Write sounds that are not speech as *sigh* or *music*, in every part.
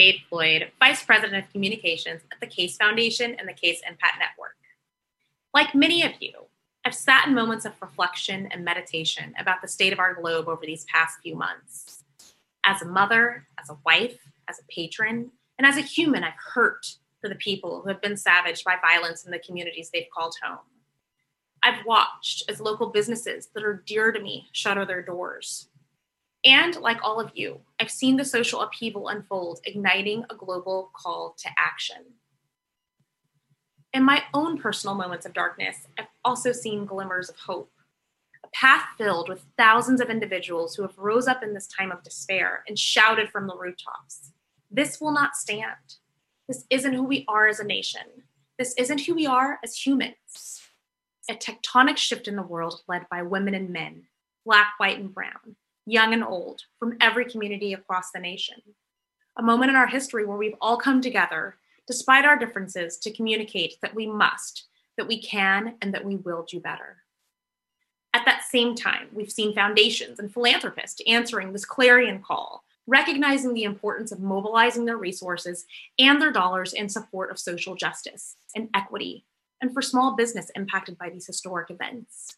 Jade Floyd, Vice President of Communications at the CASE Foundation and the CASE Impact Network. Like many of you, I've sat in moments of reflection and meditation about the state of our globe over these past few months. As a mother, as a wife, as a patron, and as a human, I've hurt for the people who have been savaged by violence in the communities they've called home. I've watched as local businesses that are dear to me shutter their doors. And like all of you, I've seen the social upheaval unfold, igniting a global call to action. In my own personal moments of darkness, I've also seen glimmers of hope. A path filled with thousands of individuals who have rose up in this time of despair and shouted from the rooftops. This will not stand. This isn't who we are as a nation. This isn't who we are as humans. A tectonic shift in the world led by women and men, black, white, and brown, young and old, from every community across the nation. A moment in our history where we've all come together, despite our differences, to communicate that we must, that we can, and that we will do better. At that same time, we've seen foundations and philanthropists answering this clarion call recognizing the importance of mobilizing their resources and their dollars in support of social justice and equity, and for small business impacted by these historic events.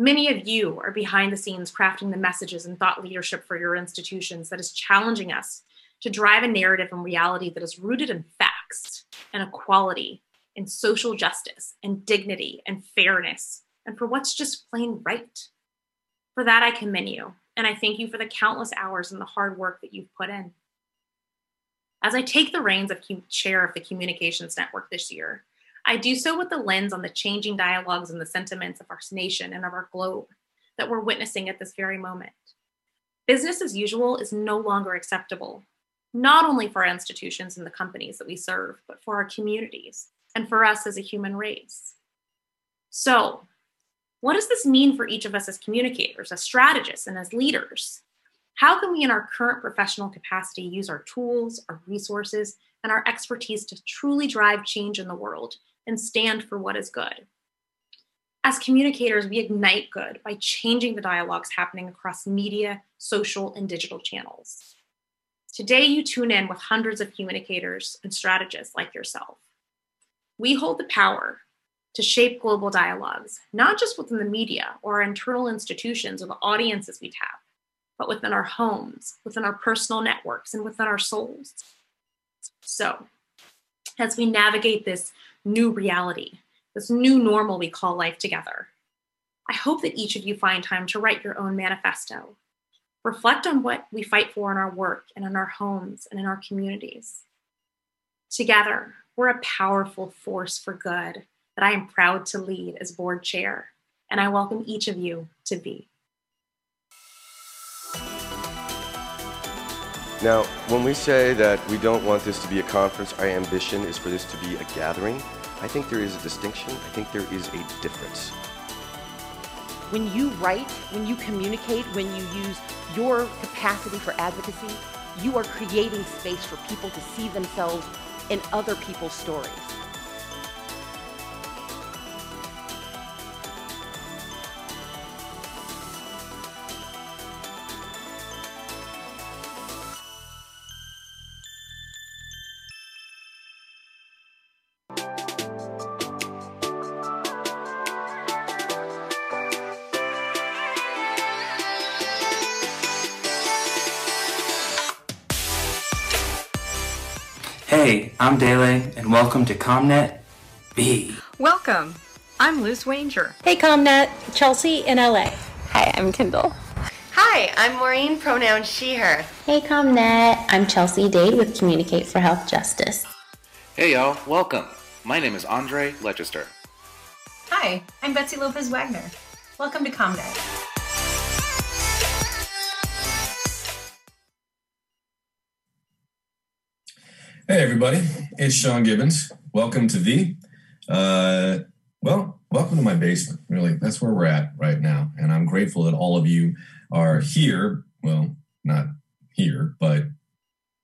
Many of you are behind the scenes crafting the messages and thought leadership for your institutions that is challenging us to drive a narrative and reality that is rooted in facts and equality and social justice and dignity and fairness and for what's just plain right. For that, I commend you and I thank you for the countless hours and the hard work that you've put in. As I take the reins of chair of the Communications Network this year, I do so with the lens on the changing dialogues and the sentiments of our nation and of our globe that we're witnessing at this very moment. Business as usual is no longer acceptable, not only for our institutions and the companies that we serve, but for our communities and for us as a human race. So, what does this mean for each of us as communicators, as strategists, and as leaders? How can we, in our current professional capacity, use our tools, our resources, and our expertise to truly drive change in the world and stand for what is good? As communicators, we ignite good by changing the dialogues happening across media, social, and digital channels. Today, you tune in with hundreds of communicators and strategists like yourself. We hold the power to shape global dialogues, not just within the media or our internal institutions or the audiences we tap, but within our homes, within our personal networks, and within our souls. So, as we navigate this new reality, this new normal we call life together, I hope that each of you find time to write your own manifesto. Reflect on what we fight for in our work and in our homes and in our communities. Together, we're a powerful force for good that I am proud to lead as board chair, and I welcome each of you to be. Now, when we say that we don't want this to be a conference, our ambition is for this to be a gathering, I think there is a distinction. I think there is a difference. When you write, when you communicate, when you use your capacity for advocacy, you are creating space for people to see themselves in other people's stories. I'm Dele, and welcome to ComNet B. Welcome. I'm Luz Wanger. Hey, ComNet. Chelsea in LA. Hi, I'm Kendall. Hi, I'm Maureen, pronoun she, her. Hey, ComNet. I'm Chelsea Dade with Communicate for Health Justice. Hey, y'all. Welcome. My name is Andre Legister. Hi, I'm Betsy Lopez Wagner. Welcome to ComNet. Hey, everybody. It's Sean Gibbons. Welcome to the, uh, well, welcome to my basement. Really, that's where we're at right now. And I'm grateful that all of you are here. Well, not here, but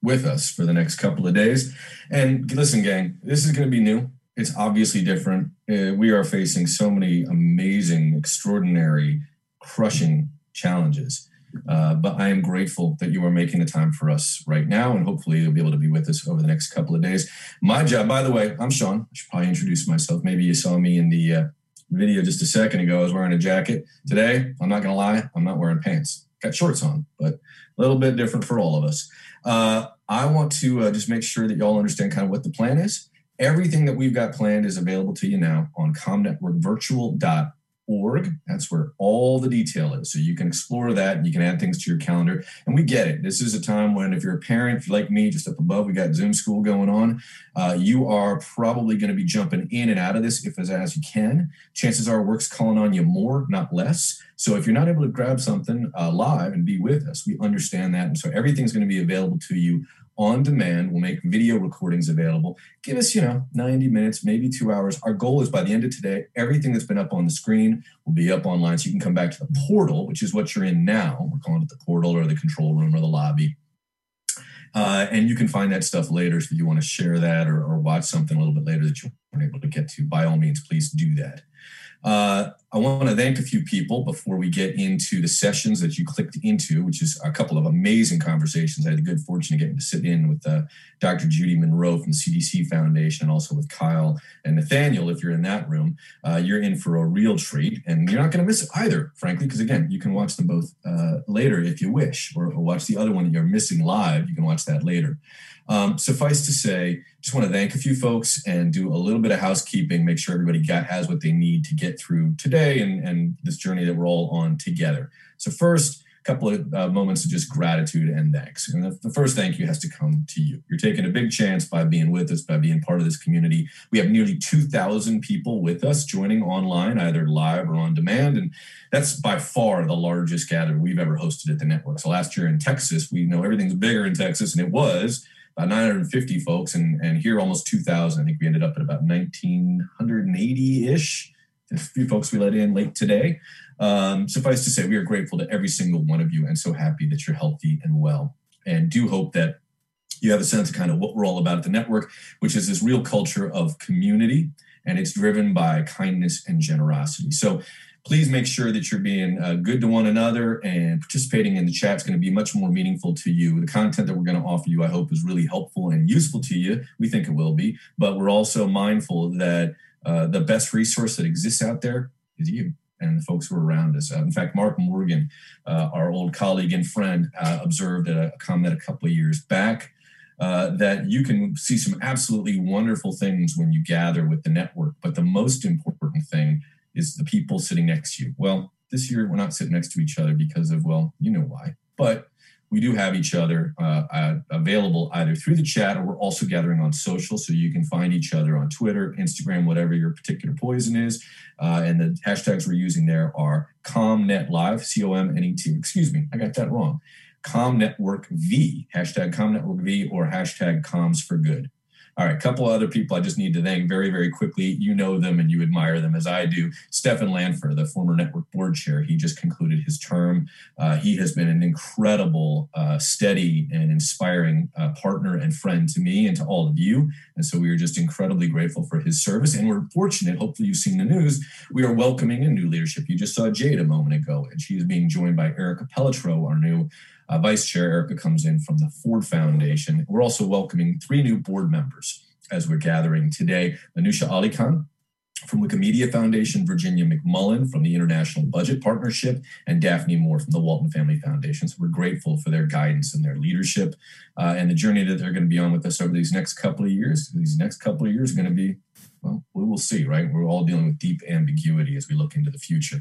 with us for the next couple of days. And listen, gang, this is going to be new. It's obviously different. Uh, we are facing so many amazing, extraordinary, crushing challenges. Uh, but I am grateful that you are making the time for us right now, and hopefully you'll be able to be with us over the next couple of days. My job, by the way, I'm Sean. I should probably introduce myself. Maybe you saw me in the uh, video just a second ago. I was wearing a jacket. Today, I'm not going to lie, I'm not wearing pants. Got shorts on, but a little bit different for all of us. Uh, I want to uh, just make sure that y'all understand kind of what the plan is. Everything that we've got planned is available to you now on comnetworkvirtual.org org. That's where all the detail is. So you can explore that and you can add things to your calendar. And we get it. This is a time when, if you're a parent, like me, just up above, we got Zoom school going on. Uh, you are probably going to be jumping in and out of this if as, as you can. Chances are work's calling on you more, not less. So if you're not able to grab something uh, live and be with us, we understand that. And so everything's going to be available to you on demand. We'll make video recordings available. Give us, you know, 90 minutes, maybe two hours. Our goal is by the end of today, everything that's been up on the screen will be up online. So you can come back to the portal, which is what you're in now. We're calling it the portal or the control room or the lobby. Uh, and you can find that stuff later. So if you want to share that or, or watch something a little bit later that you weren't able to get to, by all means, please do that. Uh, I want to thank a few people before we get into the sessions that you clicked into, which is a couple of amazing conversations. I had the good fortune of getting to sit in with uh, Dr. Judy Monroe from the CDC Foundation and also with Kyle and Nathaniel. If you're in that room, uh, you're in for a real treat, and you're not going to miss either, frankly, because again, you can watch them both uh, later if you wish, or, or watch the other one that you're missing live. You can watch that later. Um, suffice to say, just want to thank a few folks and do a little bit of housekeeping, make sure everybody got, has what they need to get through today and, and this journey that we're all on together. So, first, a couple of uh, moments of just gratitude and thanks. And the, the first thank you has to come to you. You're taking a big chance by being with us, by being part of this community. We have nearly 2,000 people with us joining online, either live or on demand. And that's by far the largest gathering we've ever hosted at the network. So, last year in Texas, we know everything's bigger in Texas, and it was about 950 folks, and, and here almost 2,000. I think we ended up at about 1,980 ish. A few folks we let in late today. Um, suffice to say, we are grateful to every single one of you and so happy that you're healthy and well. And do hope that you have a sense of kind of what we're all about at the network, which is this real culture of community, and it's driven by kindness and generosity. So please make sure that you're being uh, good to one another and participating in the chat is going to be much more meaningful to you. The content that we're going to offer you, I hope, is really helpful and useful to you. We think it will be, but we're also mindful that uh, the best resource that exists out there is you and the folks who are around us. Uh, in fact, Mark Morgan, uh, our old colleague and friend, uh, observed at a ComNet a couple of years back. Uh, that you can see some absolutely wonderful things when you gather with the network. But the most important thing is the people sitting next to you. Well, this year we're not sitting next to each other because of, well, you know why. But we do have each other uh, uh, available either through the chat or we're also gathering on social. So you can find each other on Twitter, Instagram, whatever your particular poison is. Uh, and the hashtags we're using there are ComNetLive, C O M N E T. Excuse me, I got that wrong. ComNetworkV, hashtag ComNetworkV or hashtag Comms for Good. All right, a couple other people I just need to thank very, very quickly. You know them and you admire them as I do. Stefan Lanfer, the former network board chair, he just concluded his term. Uh, he has been an incredible, uh, steady, and inspiring uh, partner and friend to me and to all of you. And so we are just incredibly grateful for his service. And we're fortunate, hopefully, you've seen the news, we are welcoming in new leadership. You just saw Jade a moment ago, and she is being joined by Erica Pelletreau, our new uh, Vice Chair Erica comes in from the Ford Foundation. We're also welcoming three new board members as we're gathering today. Anusha Alikhan from Wikimedia Foundation, Virginia McMullen from the International Budget Partnership, and Daphne Moore from the Walton Family Foundation. So we're grateful for their guidance and their leadership uh, and the journey that they're going to be on with us over these next couple of years. These next couple of years are going to be well, we will see, right? We're all dealing with deep ambiguity as we look into the future.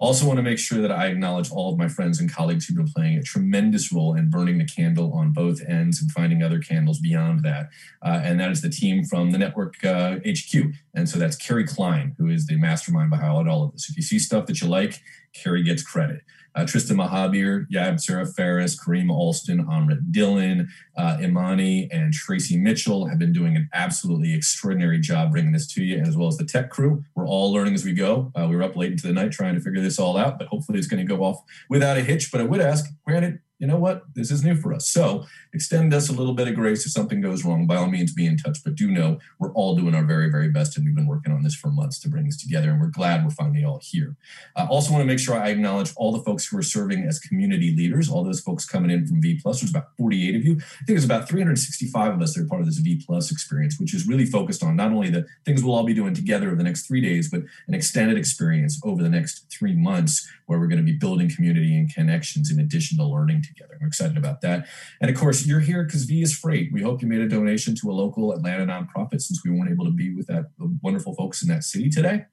Also, want to make sure that I acknowledge all of my friends and colleagues who've been playing a tremendous role in burning the candle on both ends and finding other candles beyond that. Uh, and that is the team from the network uh, HQ. And so that's Carrie Klein, who is the mastermind behind all of this. If you see stuff that you like, Carrie gets credit uh, Tristan Mahabir, Yab Sarah Ferris, Kareem Alston, Amrit Dillon, uh, Imani, and Tracy Mitchell have been doing an absolutely extraordinary job bringing this to you, as well as the tech crew. We're all learning as we go. Uh, we were up late into the night trying to figure this all out, but hopefully it's going to go off without a hitch. But I would ask, granted, you know what? This is new for us. So extend us a little bit of grace if something goes wrong. By all means, be in touch. But do know we're all doing our very, very best. And we've been working on this for months to bring this together. And we're glad we're finally all here. I also want to make sure I acknowledge all the folks who are serving as community leaders, all those folks coming in from V Plus. There's about 48 of you. I think there's about 365 of us that are part of this V Plus experience, which is really focused on not only the things we'll all be doing together over the next three days, but an extended experience over the next three months where we're going to be building community and connections in addition to learning together. I'm excited about that. And of course, you're here because V is freight. We hope you made a donation to a local Atlanta nonprofit since we weren't able to be with that wonderful folks in that city today.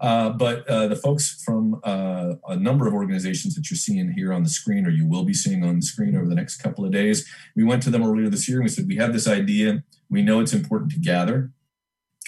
Uh, but uh, the folks from uh, a number of organizations that you're seeing here on the screen, or you will be seeing on the screen over the next couple of days, we went to them earlier this year and we said, We have this idea. We know it's important to gather.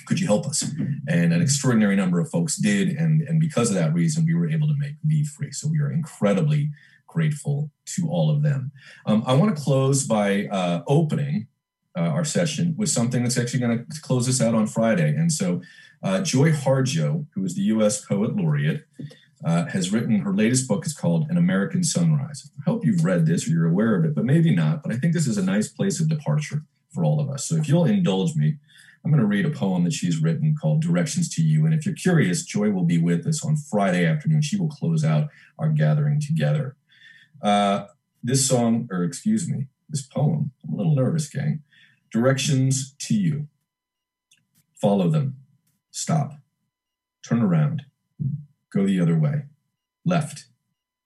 Could you help us? And an extraordinary number of folks did. And, and because of that reason, we were able to make V free. So we are incredibly grateful to all of them. Um, I want to close by uh, opening uh, our session with something that's actually going to close us out on Friday. And so, uh, Joy Harjo, who is the U.S. Poet Laureate, uh, has written her latest book. It's called An American Sunrise. I hope you've read this or you're aware of it, but maybe not. But I think this is a nice place of departure for all of us. So, if you'll indulge me, I'm going to read a poem that she's written called Directions to You. And if you're curious, Joy will be with us on Friday afternoon. She will close out our gathering together. Uh, this song, or excuse me, this poem, I'm a little nervous, gang. Directions to you. Follow them. Stop. Turn around. Go the other way. Left.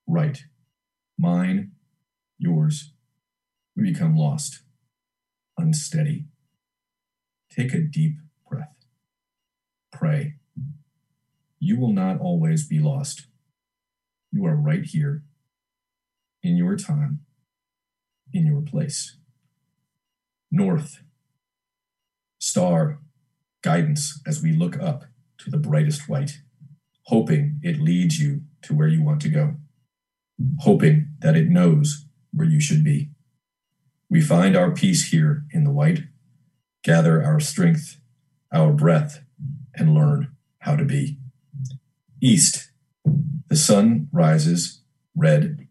Right. Mine. Yours. We become lost. Unsteady. Take a deep breath. Pray. You will not always be lost. You are right here in your time, in your place. North, star, guidance as we look up to the brightest white, hoping it leads you to where you want to go, hoping that it knows where you should be. We find our peace here in the white, gather our strength, our breath, and learn how to be. East, the sun rises red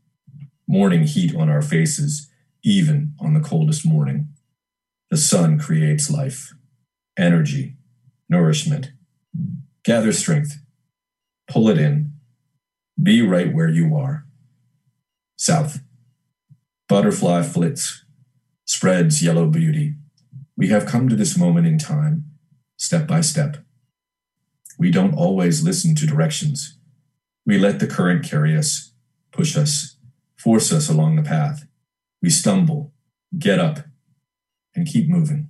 morning heat on our faces, even on the coldest morning. The sun creates life, energy, nourishment. Gather strength, pull it in, be right where you are. South, butterfly flits, spreads yellow beauty. We have come to this moment in time, step by step. We don't always listen to directions. We let the current carry us, push us, force us along the path. We stumble, get up, and keep moving.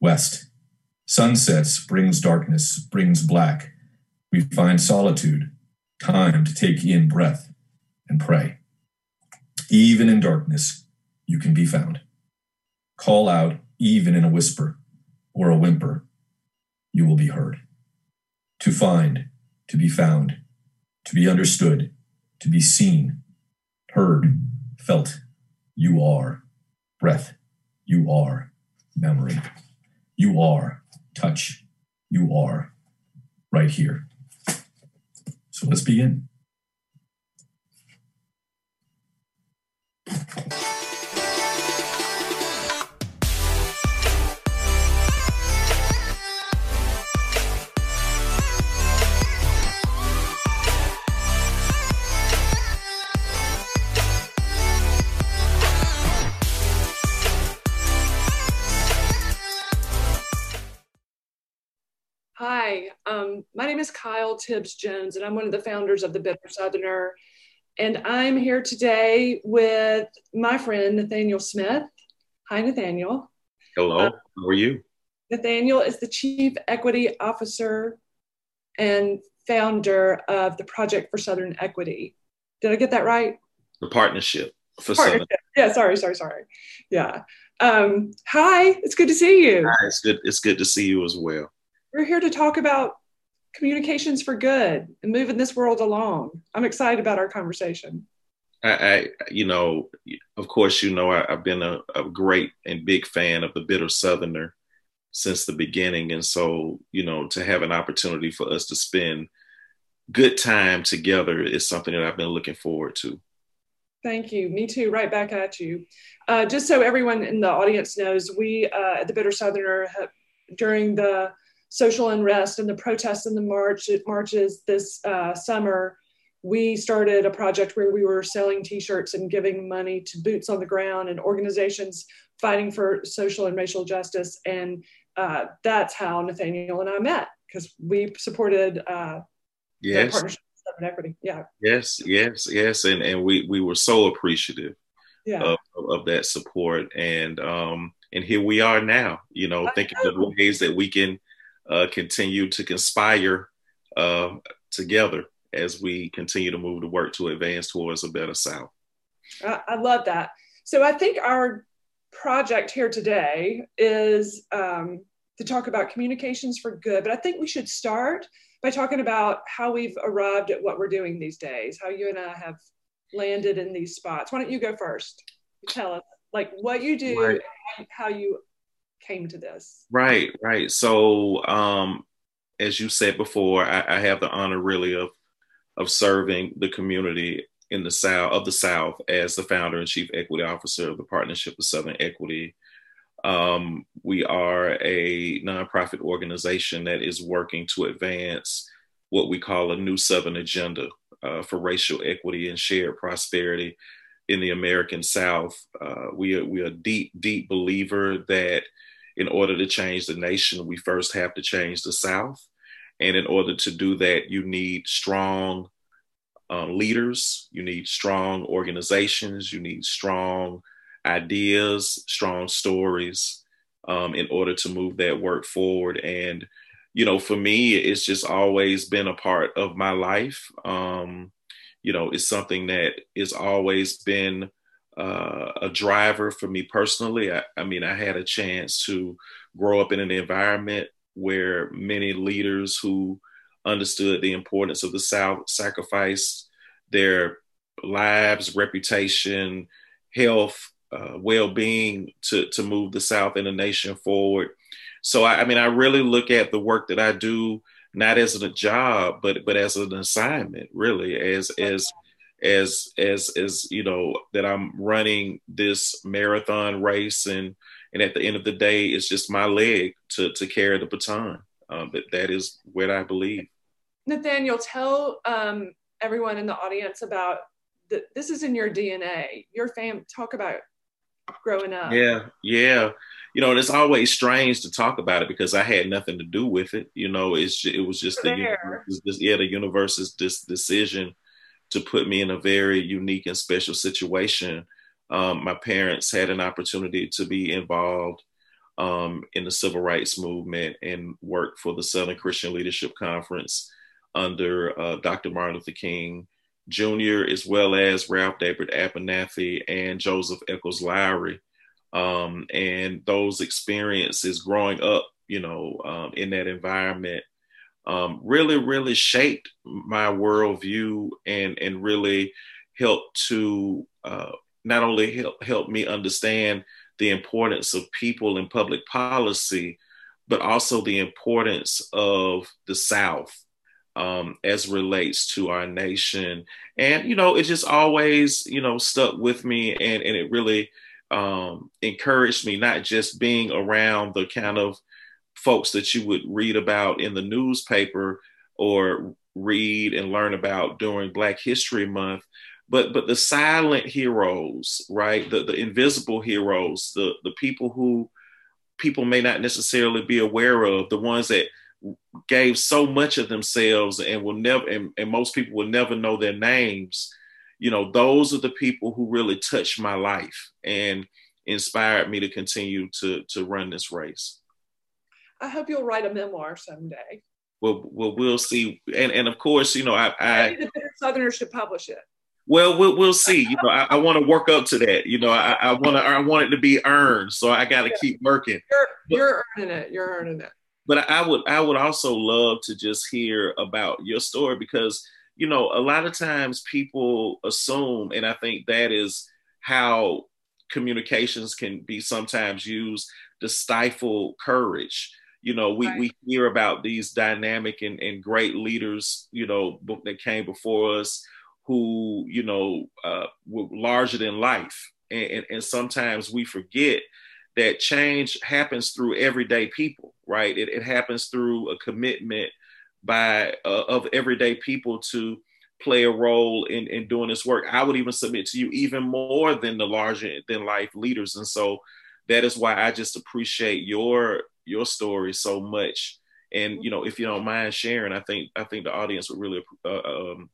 West. Sunsets brings darkness, brings black. We find solitude, time to take in breath and pray. Even in darkness, you can be found. Call out, even in a whisper or a whimper, you will be heard. To find, to be found, to be understood, to be seen, heard, felt. You are breath. You are memory. You are touch. You are right here. So let's begin. Hi, um, my name is Kyle Tibbs Jones, and I'm one of the founders of the Bitter Southerner. And I'm here today with my friend Nathaniel Smith. Hi, Nathaniel. Hello, uh, how are you? Nathaniel is the Chief Equity Officer and founder of the Project for Southern Equity. Did I get that right? The Partnership for partnership. Southern. Yeah, sorry, sorry, sorry. Yeah. Um, hi, it's good to see you. Hi, it's good. It's good to see you as well. We're here to talk about communications for good and moving this world along. I'm excited about our conversation. I, I you know, of course, you know, I, have been a, a, great and big fan of the Bitter Southerner since the beginning, and so you know, to have an opportunity for us to spend good time together is something that I've been looking forward to. Thank you. Me too. Right back at you. Uh, just so everyone in the audience knows, we uh, at the Bitter Southerner have, during the social unrest and the protests and the march marches this uh, summer, we started a project where we were selling T-shirts and giving money to boots on the ground and organizations fighting for social and racial justice. And uh, that's how Nathaniel and I met because we supported uh, yes. partnership with equity. Yeah. Yes, yes, yes, and and we we were so appreciative yeah. of, of that support, and um and here we are now. You know, thinking of ways that we can uh, continue to conspire uh, together as we continue to move the work to advance towards a better South. I, I love that. So I think our project here today is um, to talk about communications for good, but I think we should start by talking about how we've arrived at what we're doing these days, how you and I have landed in these spots. Why don't you go first? Tell us like what you do, right. how you came to this. Right, right. So um, as you said before, I, I have the honor really of of serving the community in the South of the South as the founder and chief equity officer of the Partnership of Southern Equity. Um, we are a nonprofit organization that is working to advance what we call a new Southern agenda uh, for racial equity and shared prosperity in the American South. Uh, we are we are a deep, deep believer that in order to change the nation, we first have to change the South. And in order to do that, you need strong uh, leaders, you need strong organizations, you need strong ideas, strong stories um, in order to move that work forward. And, you know, for me, it's just always been a part of my life. Um, you know, it's something that has always been uh, a driver for me personally. I, I mean, I had a chance to grow up in an environment where many leaders who understood the importance of the South sacrificed their lives, reputation, health, uh, well-being to to move the South and the nation forward. So I, I, mean, I really look at the work that I do not as a job, but but as an assignment, really, as as as as as you know that I'm running this marathon race and and at the end of the day, it's just my leg to to carry the baton. Um, but that is what I believe. Nathaniel, tell um, everyone in the audience about that. This is in your DNA. Your fam. Talk about growing up. Yeah, yeah. You know, it's always strange to talk about it because I had nothing to do with it. You know, it's it was just the universe's, yeah the universe's this decision to put me in a very unique and special situation um, my parents had an opportunity to be involved um, in the civil rights movement and work for the Southern Christian Leadership Conference under uh, Dr. Martin Luther King Jr., as well as Ralph David Abernathy and Joseph Echols Lowery. Um, and those experiences growing up, you know, um, in that environment um, really, really shaped my worldview and, and really helped to uh, not only help, help me understand the importance of people in public policy, but also the importance of the South um, as relates to our nation. And, you know, it just always, you know, stuck with me and, and it really um, encouraged me, not just being around the kind of folks that you would read about in the newspaper or read and learn about during Black History Month, but but the silent heroes right? The, the invisible heroes the the people who people may not necessarily be aware of the ones that gave so much of themselves and will never and, and most people will never know their names. You know those are the people who really touched my life and inspired me to continue to to run this race i hope you'll write a memoir someday well, well we'll see and and of course you know i, I the Southerners should publish it well, we'll we'll see. You know, I, I want to work up to that. You know, I, I want to I want it to be earned, so I got to yeah. keep working. You're, you're earning it. You're earning it. But I would I would also love to just hear about your story because you know a lot of times people assume, and I think that is how communications can be sometimes used to stifle courage. You know, we, right. we hear about these dynamic and, and great leaders, you know, that came before us who you know uh, were larger than life, and, and, and sometimes we forget that change happens through everyday people, right? It, it happens through a commitment by uh, of everyday people to play a role in, in doing this work. I would even submit to you even more than the larger than life leaders. And so that is why I just appreciate your your story so much. And you know, if you don't mind sharing, I think I think the audience would really uh, um,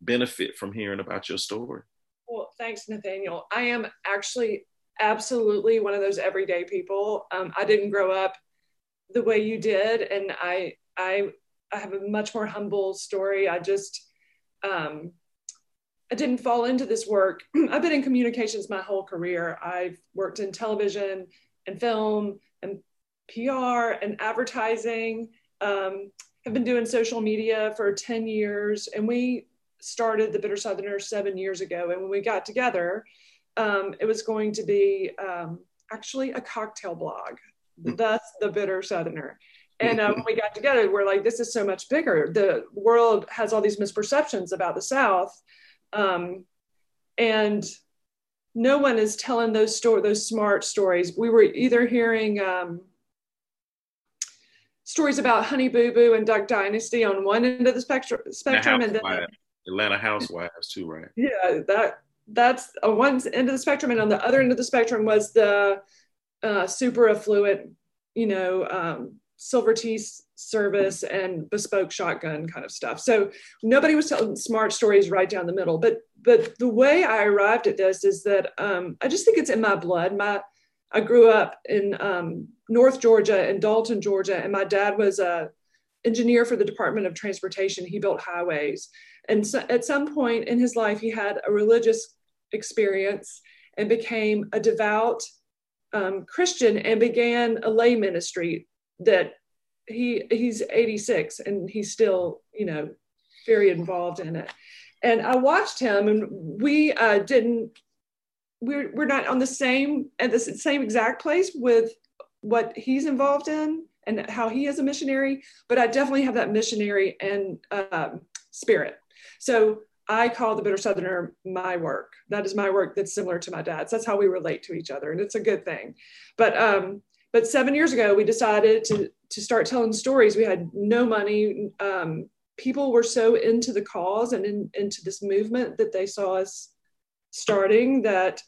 benefit from hearing about your story. Well, thanks, Nathaniel. I am actually absolutely one of those everyday people. Um, I didn't grow up the way you did, and I I I have a much more humble story. I just um, I didn't fall into this work. *clears throat* I've been in communications my whole career. I've worked in television and film and PR and advertising. Um, have been doing social media for 10 years, and we started the Bitter Southerner seven years ago. And when we got together, um, it was going to be um, actually a cocktail blog. Hmm. That's the Bitter Southerner. And uh, when we got together, we're like, this is so much bigger. The world has all these misperceptions about the South. Um, and no one is telling those story, those smart stories. We were either hearing um, stories about Honey Boo Boo and Duck Dynasty on one end of the spectrum, spectrum and then Atlanta Housewives too, right? *laughs* Yeah, that that's on one end of the spectrum, and on the other end of the spectrum was the uh, super affluent, you know, um, silver tea service and bespoke shotgun kind of stuff. So nobody was telling smart stories right down the middle. But but the way I arrived at this is that um, I just think it's in my blood. My I grew up in um, North Georgia in Dalton, Georgia, and my dad was a engineer for the Department of Transportation. He built highways, and so at some point in his life, he had a religious experience and became a devout um, Christian and began a lay ministry that he he's 86 and he's still you know very involved in it and i watched him and we uh, didn't we're, we're not on the same at the same exact place with what he's involved in and how he is a missionary but i definitely have that missionary and um, spirit so i call the bitter southerner my work that is my work that's similar to my dad's that's how we relate to each other and it's a good thing but um, but seven years ago, we decided to, to start telling stories. We had no money. Um, people were so into the cause and in, into this movement that they saw us starting that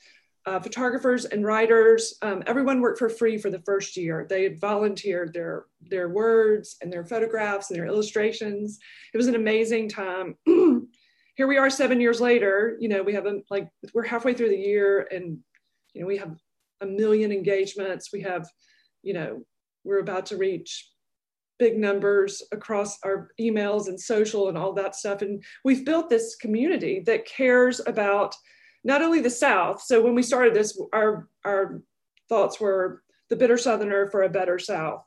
uh, photographers and writers, um, everyone worked for free for the first year. They volunteered their, their words and their photographs and their illustrations. It was an amazing time. *clears throat* Here we are seven years later, you know, we have a, like, we're halfway through the year and, you know, we have a million engagements. We have you know, we're about to reach big numbers across our emails and social and all that stuff. And we've built this community that cares about not only the South. So when we started this, our, our thoughts were the bitter Southerner for a better South.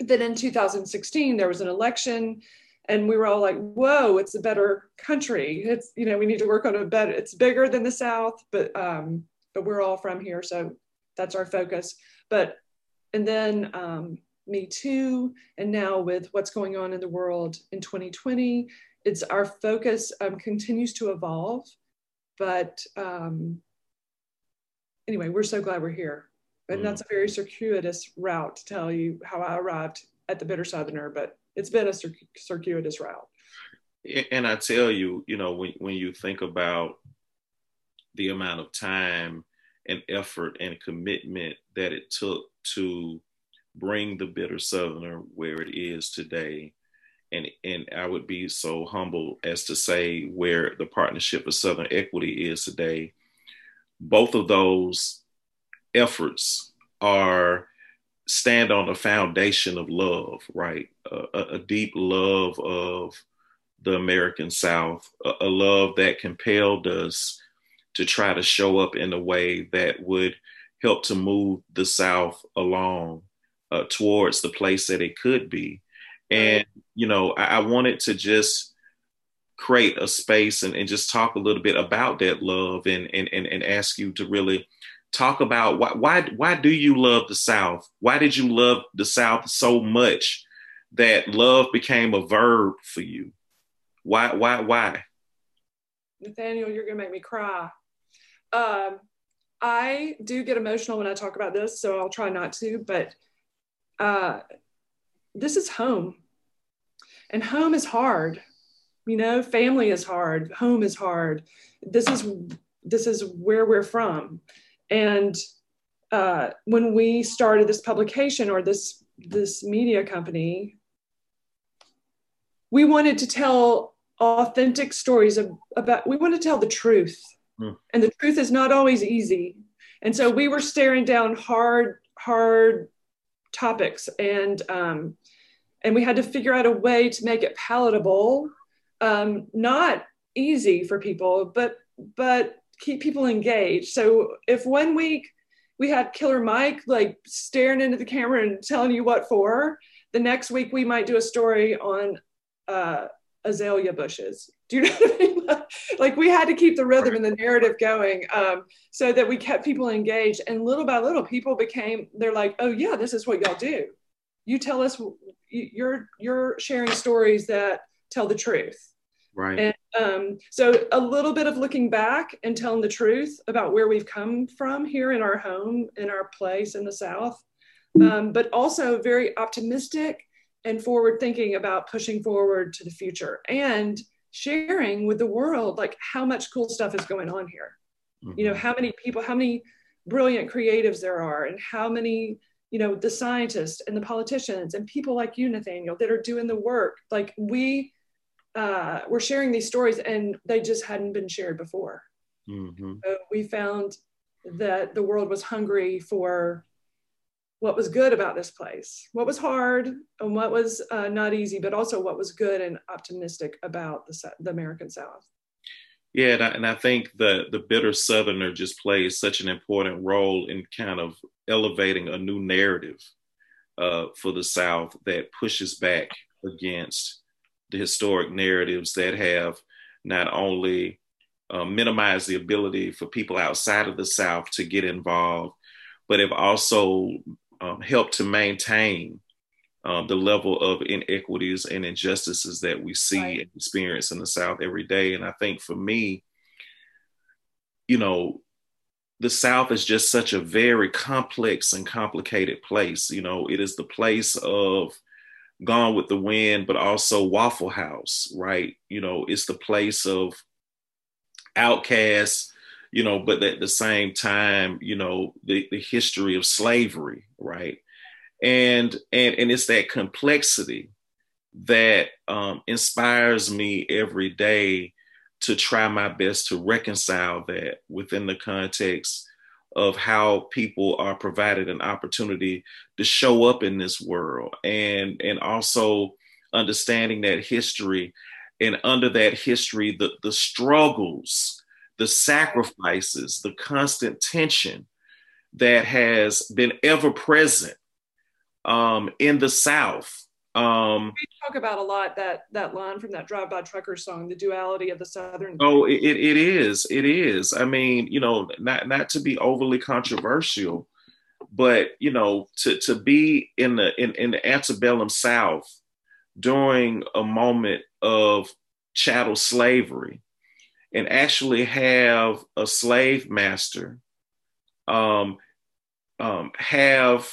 Then in 2016, there was an election and we were all like, whoa, it's a better country. It's, you know, we need to work on a better, it's bigger than the South, but, um, but we're all from here. So that's our focus. But and then um, Me Too, and now with what's going on in the world in 2020, it's our focus um, continues to evolve. But um, anyway, we're so glad we're here. And mm. that's a very circuitous route to tell you how I arrived at the Bitter Southerner, but it's been a circuitous route. And I tell you, you know, when, when you think about the amount of time and effort and commitment that it took to bring the bitter southerner where it is today and and I would be so humble as to say where the partnership of Southern Equity is today. Both of those efforts are stand on a foundation of love, right? a, a, deep love of the American South, a, a love that compelled us to try to show up in a way that would help to move the South along uh, towards the place that it could be. And, you know, I, I wanted to just create a space and, and just talk a little bit about that love and, and, and, and ask you to really talk about why, why, why do you love the South? Why did you love the South so much that love became a verb for you? Why, why, why? Nathaniel, you're gonna make me cry. Um, I do get emotional when I talk about this, so I'll try not to. But uh, this is home, and home is hard. You know, family is hard. Home is hard. This is this is where we're from, and uh, when we started this publication or this this media company, we wanted to tell authentic stories of, about. We want to tell the truth, mm. and the truth is not always easy. And so we were staring down hard, hard topics, and um, and we had to figure out a way to make it palatable, um, not easy for people, but but keep people engaged. So if one week we had Killer Mike like staring into the camera and telling you what for. The next week we might do a story on uh, azalea bushes. Do you *laughs* know what I mean? like we had to keep the rhythm and the narrative going um, so that we kept people engaged. And little by little, people became they're like, oh yeah, this is what y'all do. You tell us you're you're sharing stories that tell the truth. Right. And um, so a little bit of looking back and telling the truth about where we've come from here in our home, in our place in the South, um, but also very optimistic and forward thinking about pushing forward to the future and sharing with the world like how much cool stuff is going on here. Mm-hmm. You know, how many people, how many brilliant creatives there are, and how many you know the scientists and the politicians and people like you nathaniel that are doing the work like we uh, were sharing these stories and they just hadn't been shared before. Mm-hmm. So we found that the world was hungry for what was good about this place, what was hard and what was uh, not easy, but also what was good and optimistic about the, the American South. Yeah, and I, and I think the the bitter Southerner just plays such an important role in kind of elevating a new narrative uh, for the South that pushes back against the historic narratives that have not only uh, minimized the ability for people outside of the South to get involved, but have also um, helped to maintain um, the level of inequities and injustices that we see right. and experience in the South every day. And I think for me, you know, the South is just such a very complex and complicated place. You know, it is the place of Gone with the Wind, but also Waffle House, right? You know, it's the place of OutKast, you know, but at the same time, you know, the, the history of slavery, right? And and and it's that complexity that um, inspires me every day to try my best to reconcile that within the context of how people are provided an opportunity to show up in this world. And and also understanding that history and under that history the the struggles the sacrifices the constant tension that has been ever present um, in the south um, we talk about a lot that that line from that Drive By Trucker song, the duality of the Southern. Oh, it, it is, it is. I mean, you know, not not to be overly controversial, but you know, to to be in the in, in the antebellum South during a moment of chattel slavery, and actually have a slave master, um, um, have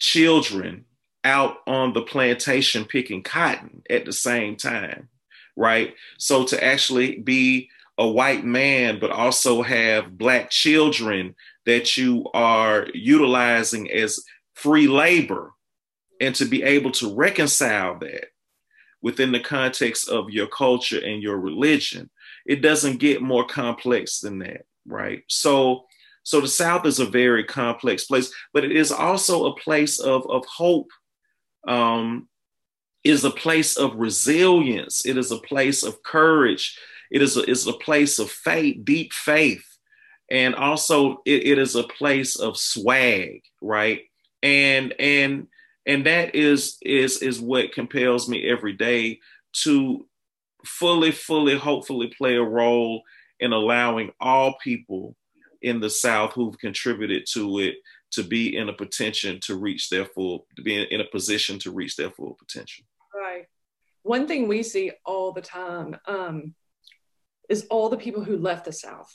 children out on the plantation picking cotton at the same time, right? So to actually be a white man, but also have black children that you are utilizing as free labor, and to be able to reconcile that within the context of your culture and your religion, it doesn't get more complex than that, right? So, so the South is a very complex place, but it is also a place of, of hope um, is a place of resilience. It is a place of courage. It is a, is a place of faith, deep faith. And also it, it is a place of swag, right? And and and that is is is what compels me every day to fully, fully, hopefully play a role in allowing all people in the South who've contributed to it to be in a potential to reach their full to be in, a position to reach their full potential right one thing we see all the time um, is all the people who left the South,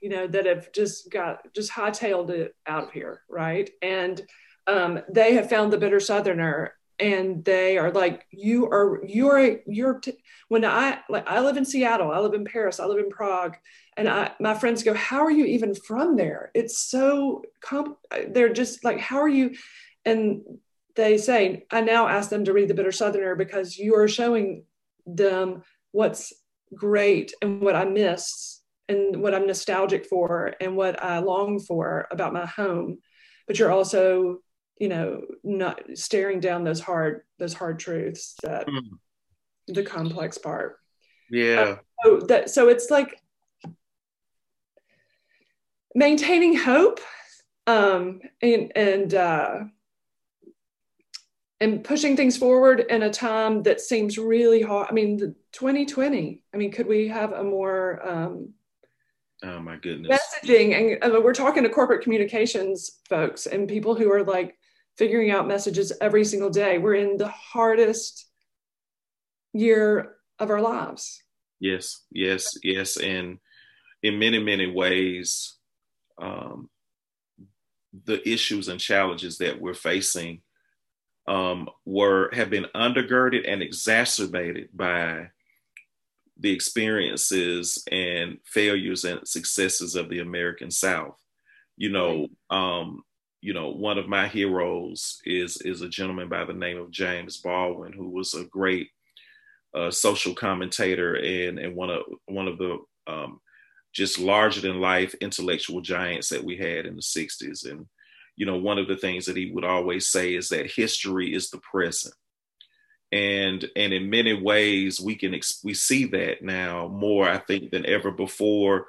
you know, that have just got just hightailed it out of here, right? And um, they have found the bitter Southerner, and they are like, "You are, you're, you're." T-. When I like, I live in Seattle, I live in Paris, I live in Prague, and I, my friends go, "How are you even from there? It's so comp." They're just like, "How are you?" And they say, "I now ask them to read the bitter Southerner because you are showing them what's great and what I miss and what I'm nostalgic for and what I long for about my home. But you're also, you know, not staring down those hard those hard truths that mm. the complex part. Yeah. Uh, so that so it's like maintaining hope um and and uh and pushing things forward in a time that seems really hard. I mean, the 2020. I mean, could we have a more um, oh my goodness messaging? And uh, we're talking to corporate communications folks and people who are like figuring out messages every single day. We're in the hardest year of our lives. Yes, yes, yes, and in many many ways, um, the issues and challenges that we're facing um, were have been undergirded and exacerbated by the experiences and failures and successes of the American South. You know, um, you know, one of my heroes is is a gentleman by the name of James Baldwin, who was a great uh, social commentator and and one of one of the um, just larger than life intellectual giants that we had in the '60s. And you know, one of the things that he would always say is that history is the present. And and in many ways we can we see that now more I think than ever before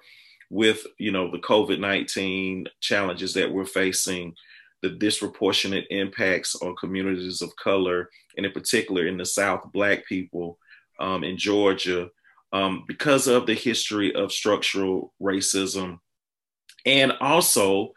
with you know the COVID-19 challenges that we're facing, the disproportionate impacts on communities of color, and in particular in the South, Black people um, in Georgia, um, because of the history of structural racism, and also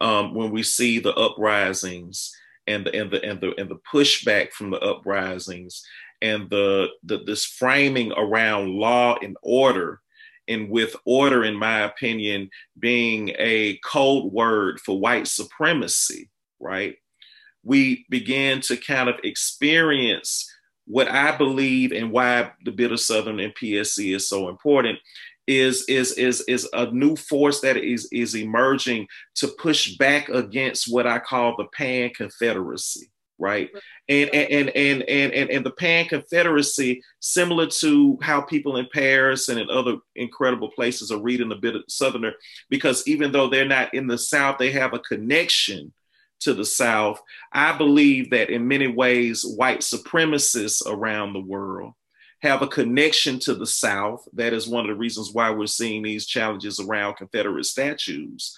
um, when we see the uprisings and the and the and the and the pushback from the uprisings and the, the this framing around law and order and with order in my opinion being a code word for white supremacy right? We began to kind of experience what i believe and why the Bitter Southerner and PSE is so important is is is is a new force that is is emerging to push back against what I call the pan confederacy right? And and and and and, and the pan confederacy similar to how people in paris and in other incredible places are reading a Bitter Southerner because even though they're not in the south they have a connection to the south. I believe that in many ways white supremacists around the world have a connection to the South. That is one of the reasons why we're seeing these challenges around Confederate statues.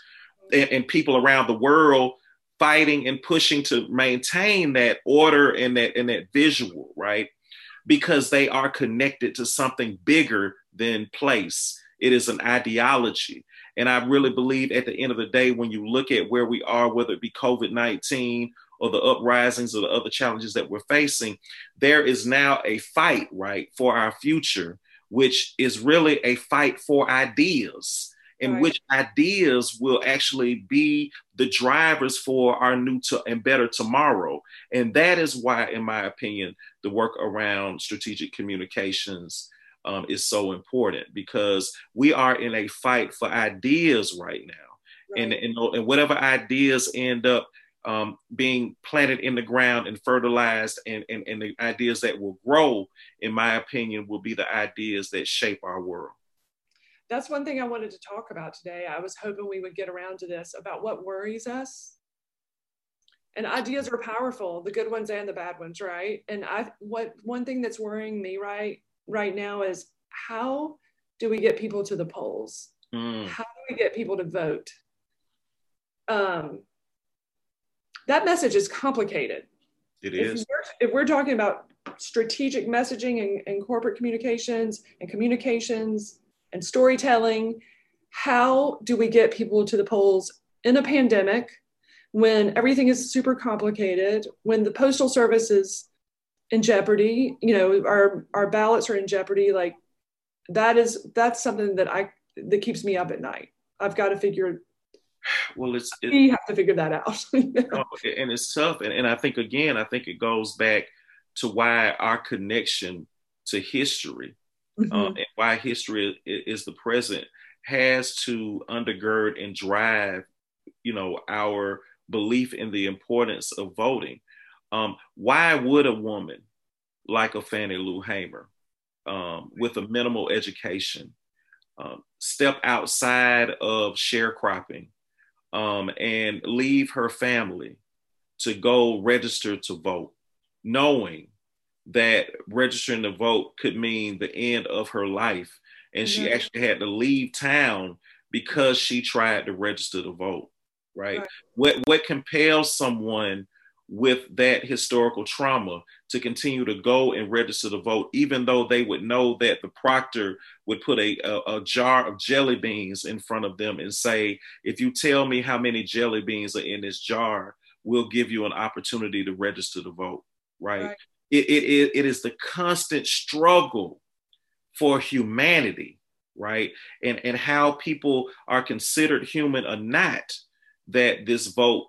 And, and people around the world fighting and pushing to maintain that order and that and that visual, right? Because they are connected to something bigger than place. It is an ideology. And I really believe at the end of the day, when you look at where we are, whether it be COVID 19 or the uprisings or the other challenges that we're facing, there is now a fight, right, for our future, which is really a fight for ideas. In right. which ideas will actually be the drivers for our new to, and better tomorrow. And that is why, in my opinion, the work around strategic communications um, is so important because we are in a fight for ideas right now. Right. And, and, and whatever ideas end up um, being planted in the ground and fertilized, and, and, and the ideas that will grow, in my opinion, will be the ideas that shape our world. That's one thing I wanted to talk about today. I was hoping we would get around to this about what worries us. And ideas are powerful, the good ones and the bad ones, right? And I what one thing that's worrying me right right now is how do we get people to the polls? Mm. How do we get people to vote? Um, that message is complicated. It is. If we're, if we're talking about strategic messaging and, and corporate communications and communications and storytelling, how do we get people to the polls in a pandemic when everything is super complicated, when the postal service is in jeopardy, you know, our, our ballots are in jeopardy, like that is that's something that I that keeps me up at night. I've got to figure. Well, it's it, we have to figure that out. *laughs* you know? Oh, and it's tough, and, and I think again, I think it goes back to why our connection to history mm-hmm. um, and why history is, is the present has to undergird and drive, you know, our belief in the importance of voting. Um, why would a woman like a Fannie Lou Hamer, um, with a minimal education, um, step outside of sharecropping um, and leave her family to go register to vote, knowing that registering to vote could mean the end of her life. And mm-hmm. she actually had to leave town because she tried to register to vote. Right? right. What what compels someone with that historical trauma to continue to go and register to vote, even though they would know that the proctor would put a, a, a, jar of jelly beans in front of them and say, if you tell me how many jelly beans are in this jar, we'll give you an opportunity to register to vote, right? right. It, it, it is the constant struggle for humanity, right? And, and how people are considered human or not that this vote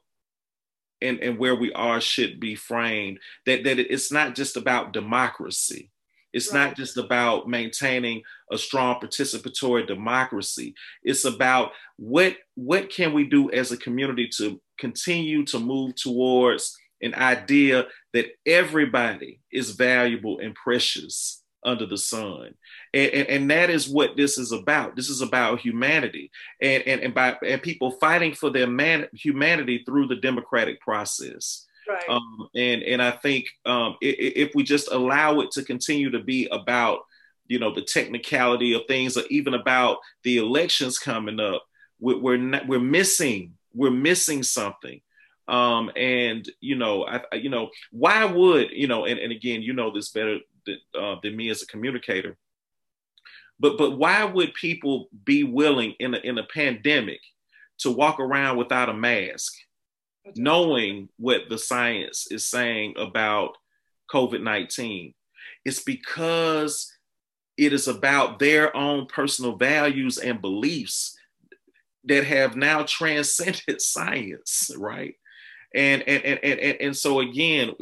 and, and where we are should be framed that, that it's not just about democracy it's right. not just about maintaining a strong participatory democracy it's about what what can we do as a community to continue to move towards an idea that everybody is valuable and precious under the sun. And, and, and, that is what this is about. This is about humanity and, and, and by and people fighting for their man, humanity through the democratic process. Right. Um, and, and I think um, if, if we just allow it to continue to be about, you know, the technicality of things or even about the elections coming up, we're, we're, not, we're missing, we're missing something. Um, and you know, I, you know, why would you know? And, and again, you know this better than, uh, than me as a communicator. But but why would people be willing in a, in a pandemic to walk around without a mask, knowing what the science is saying about COVID nineteen? It's because it is about their own personal values and beliefs that have now *laughs* transcended science, right? And and and and, and so again,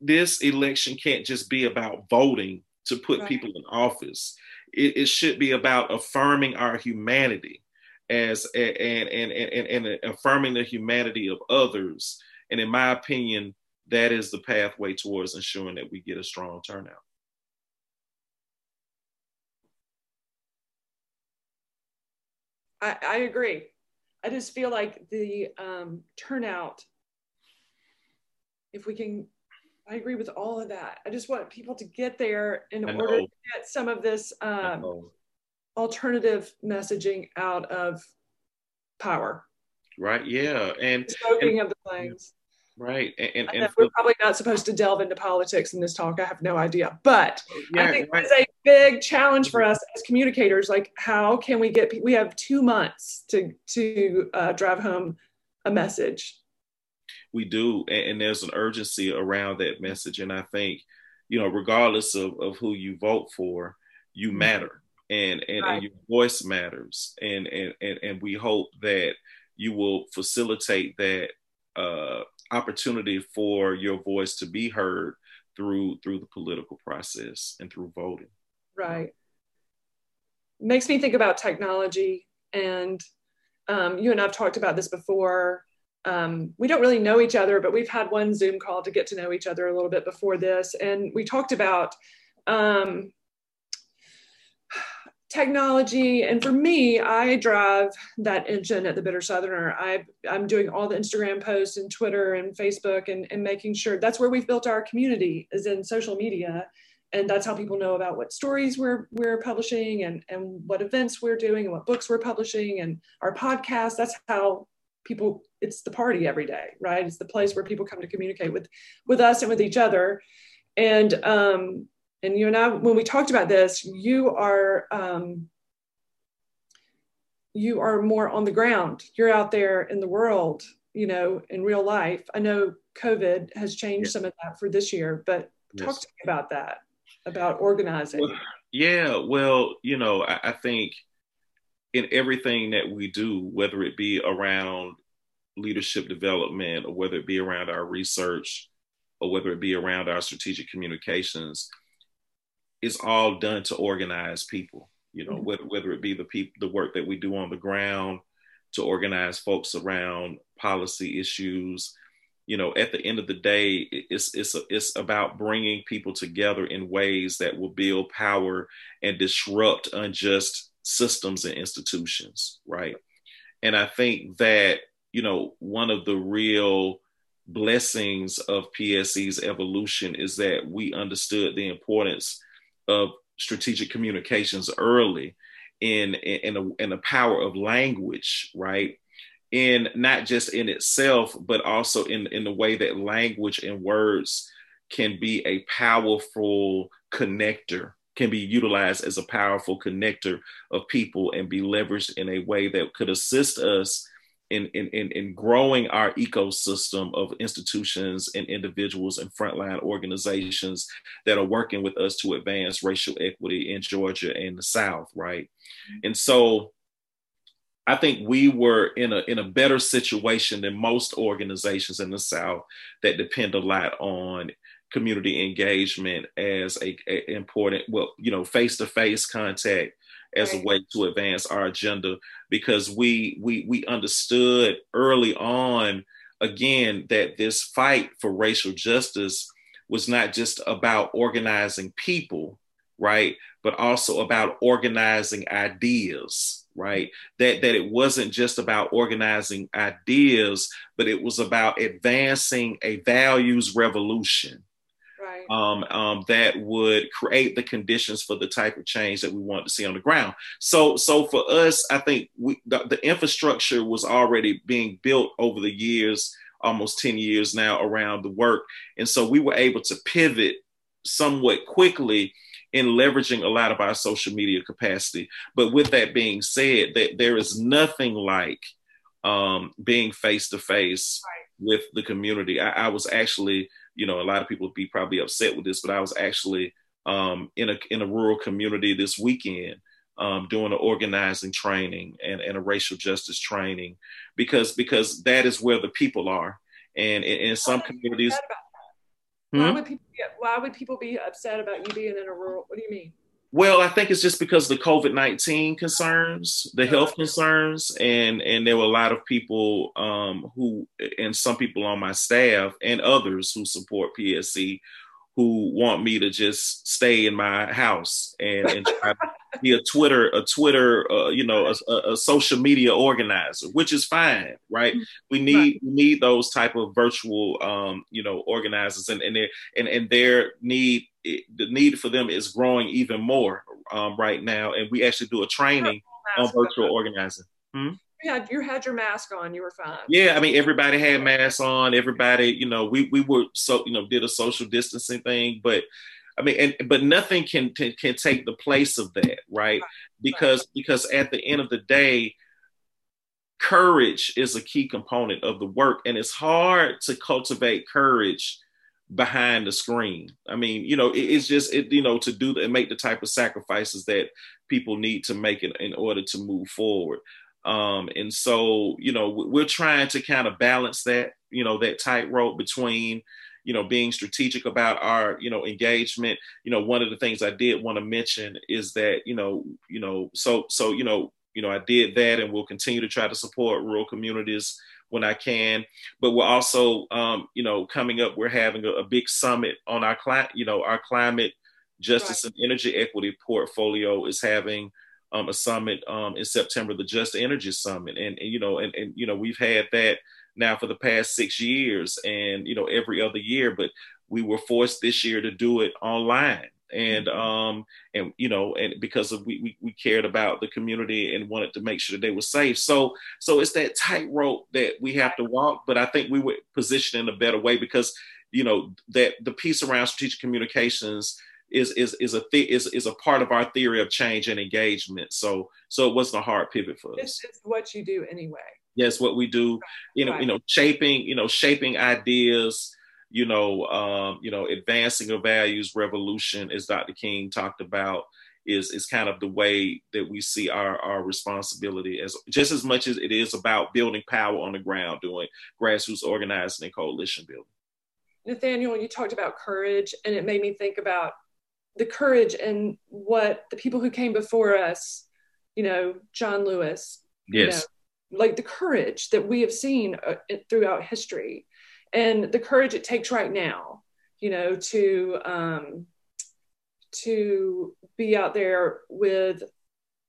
this election can't just be about voting to put right. people in office. It, it, should be about affirming our humanity as and, and and and affirming the humanity of others. And in my opinion, that is the pathway towards ensuring that we get a strong turnout. I, I agree. I just feel like the um, turnout if we can I agree with all of that. I just want people to get there in order to get some of this um, alternative messaging out of power. Right. Yeah. And smoking of the flames. Right. And, and, and we're probably not supposed to delve into politics in this talk. I have no idea. But yeah, I think right. it's a big challenge for us as communicators. Like, how can we get, we have two months to, to uh, drive home a message we do and, and, there's an urgency around that message. And i think you know regardless of, of who you vote for you mm-hmm. matter and and, right. and your voice matters. And, and and and we hope that you will facilitate that uh, opportunity for your voice to be heard through through the political process and through voting. Right. Makes me think about technology. And um, you and i've talked about this before um, we don't really know each other, but we've had one Zoom call to get to know each other a little bit before this. And we talked about um, technology. And for me, I drive that engine at the Bitter Southerner. I, I'm doing all the Instagram posts and Twitter and Facebook and, and making sure that's where we've built our community is in social media. And that's how people know about what stories we're, we're publishing and, and what events we're doing and what books we're publishing and our podcast. That's how people it's the party every day right? It's the place where people come to communicate with with us and with each other. And um and you and i when we talked about this you are um you are more on the ground. You're out there in the world you know in real life. I know covid has changed some of that for this year but talk to me about that about organizing. Well, Yeah, well, you know, I, I think in everything that we do, whether it be around leadership development or whether it be around our research or whether it be around our strategic communications, it's all done to organize people. You know, mm-hmm. whether, whether it be the people, the work that we do on the ground to organize folks around policy issues. You know, at the end of the day, it's it's a, it's about bringing people together in ways that will build power and disrupt unjust systems and institutions, right? And I think that you know one of the real blessings of PSE's evolution is that we understood the importance of strategic communications early in in, in the power of language, right? In not just in itself, but also in in the way that language and words can be a powerful connector can be utilized as a powerful connector of people and be leveraged in a way that could assist us in, in, in, in growing our ecosystem of institutions and individuals and frontline organizations that are working with us to advance racial equity in Georgia and the South, right? Mm-hmm. And so I think we were in a in a better situation than most organizations in the South that depend a lot on community engagement as a, a important, well, you know, face to face contact as right. a way to advance our agenda. Because we we we understood early on again that this fight for racial justice was not just about organizing people right but also about organizing ideas right? That that it wasn't just about organizing ideas but it was about advancing a values revolution um, um, that would create the conditions for the type of change that we want to see on the ground. So, so for us, I think we, the, the infrastructure was already being built over the years, almost 10 years now around the work. And so we were able to pivot somewhat quickly in leveraging a lot of our social media capacity. But with that being said, that there is nothing like um, being face to face with the community. I, I was actually you know, a lot of people would be probably upset with this, but I was actually um, in a in a rural community this weekend um, doing an organizing training and, and a racial justice training because because that is where the people are, and in, in some communities. Why hmm? would people get, Why would people be upset about you being in a rural? What do you mean? Well, I think it's just because the COVID nineteen concerns, the health concerns, and and there were a lot of people um, who, and some people on my staff and others who support PSE, who want me to just stay in my house and, and try to be a Twitter, a Twitter, uh, you know, a, a, social media organizer, which is fine, right? Mm-hmm. We need right. we need those type of virtual, um, you know, organizers, and and their and and their need the need for them is growing even more um, right now, and we actually do a training on virtual organizing. Hmm? You had you had your mask on, you were fine. Yeah, I mean everybody had masks on. Everybody, you know, we we were so you know did a social distancing thing, but I mean, and but nothing can can, can take the place of that, right? Because right. because at the end of the day, courage is a key component of the work, and it's hard to cultivate courage behind the screen. I mean, you know, it, it's just it, you know, to do and make the type of sacrifices that people need to make it in order to move forward. Um, and so, you know, we're trying to kind of balance that, you know, that tightrope between, you know, being strategic about our, you know, engagement. You know, one of the things I did want to mention is that, you know, you know, so so you know, you know, I did that, and we'll continue to try to support rural communities when I can. But we're also, um, you know, coming up. We're having a, a big summit on our climate. You know, our climate justice right. and energy equity portfolio is having um, a summit um, in September, the Just Energy Summit, and, and you know, and, and you know, we've had that now for the past six years, and you know, every other year, but we were forced this year to do it online. And mm-hmm. um and you know and because of we, we, we cared about the community and wanted to make sure that they were safe. So so it's that tightrope that we have to walk but i think we were positioned in a better way because you know that the piece around strategic communications is is is a th- is is a part of our theory of change and engagement so so it wasn't a hard pivot for us it's, it's what you do anyway yes what we do you know right. you know shaping you know shaping ideas you know, um, you know, advancing a values revolution, as Dr. King talked about, is is kind of the way that we see our our responsibility as just as much as it is about building power on the ground, doing grassroots organizing and coalition building. Nathaniel, you talked about courage, and it made me think about the courage and what the people who came before us, you know, John Lewis, yes, you know, like the courage that we have seen uh, throughout history, and the courage it takes right now, you know, to um, to be out there with